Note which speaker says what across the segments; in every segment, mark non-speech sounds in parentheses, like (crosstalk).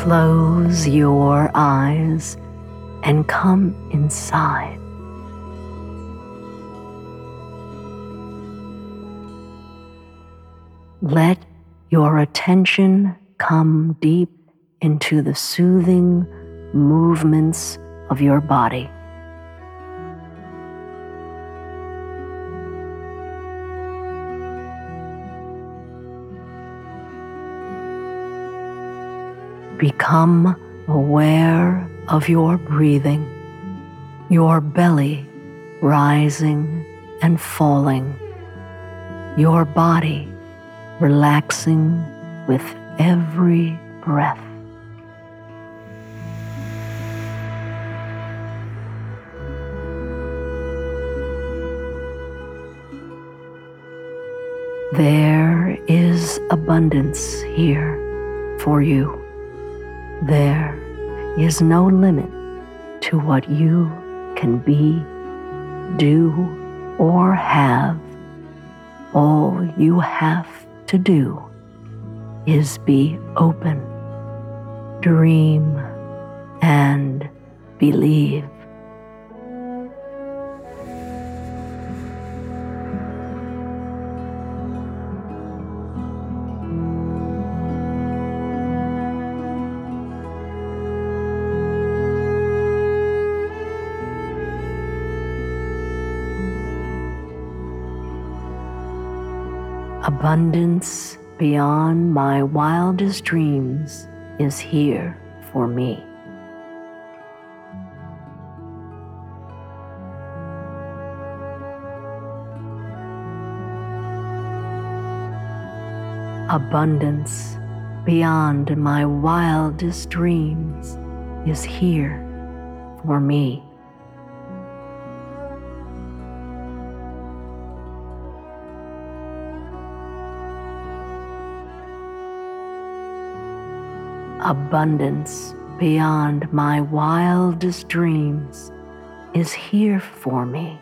Speaker 1: Close your eyes and come inside. Let your attention come deep into the soothing movements of your body. Become aware of your breathing, your belly rising and falling, your body relaxing with every breath. There is abundance here for you. There is no limit to what you can be, do, or have. All you have to do is be open, dream, and believe. Abundance beyond my wildest dreams is here for me. Abundance beyond my wildest dreams is here for me. Abundance beyond my wildest dreams is here for me.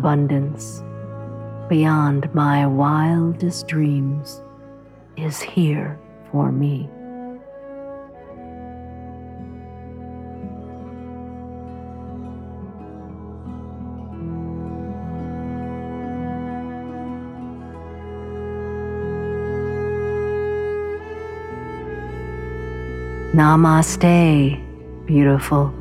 Speaker 1: Abundance beyond my wildest dreams is here for me. Namaste, beautiful.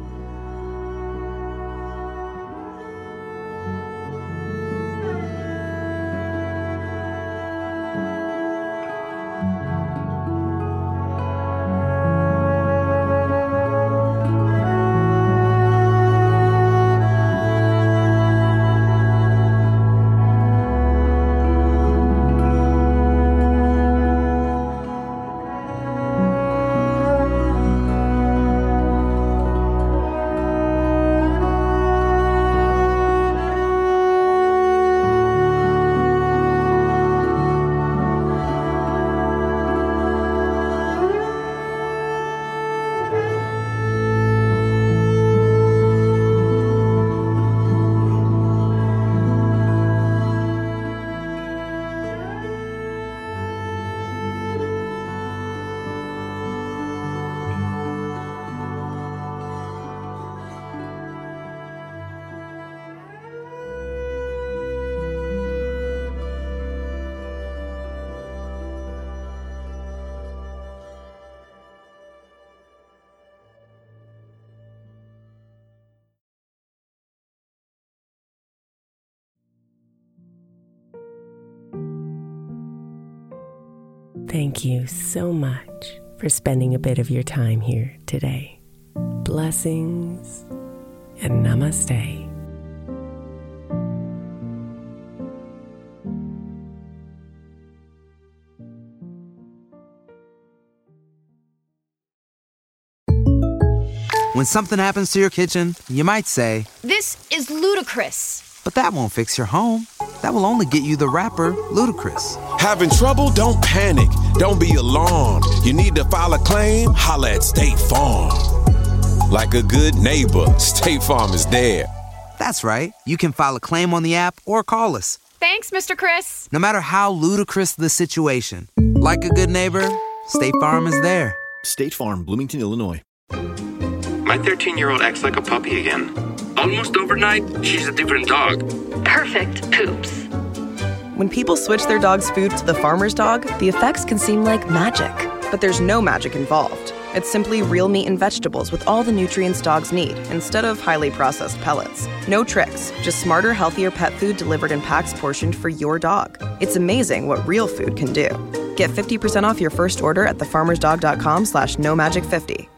Speaker 2: Thank you so much for spending a bit of your time here today. Blessings and namaste.
Speaker 3: When something happens to your kitchen, you might say,
Speaker 4: This is ludicrous.
Speaker 3: but that won't fix your home. That will only get you the rapper, Ludacris.
Speaker 5: Having trouble? Don't panic. Don't be alarmed. You need to file a claim? Holla at State Farm. Like a good neighbor, (laughs) State Farm is there.
Speaker 3: That's right. You can file a claim on the app or call us.
Speaker 4: Thanks, Mr. Chris.
Speaker 3: No matter how ludicrous the situation, like a good neighbor, State Farm is there.
Speaker 6: State Farm, Bloomington, Illinois.
Speaker 7: My 13 year old acts like a puppy again. Almost overnight, she's a different dog.
Speaker 8: Perfect poops.
Speaker 9: When people switch their dog's food to the farmer's dog, the effects can seem like magic. But there's no magic involved. It's simply real meat and vegetables with all the nutrients dogs need, instead of highly processed pellets. No tricks, just smarter, healthier pet food delivered in packs portioned for your dog. It's amazing what real food can do. Get 50% off your first order at thefarmersdog.com slash no magic 50.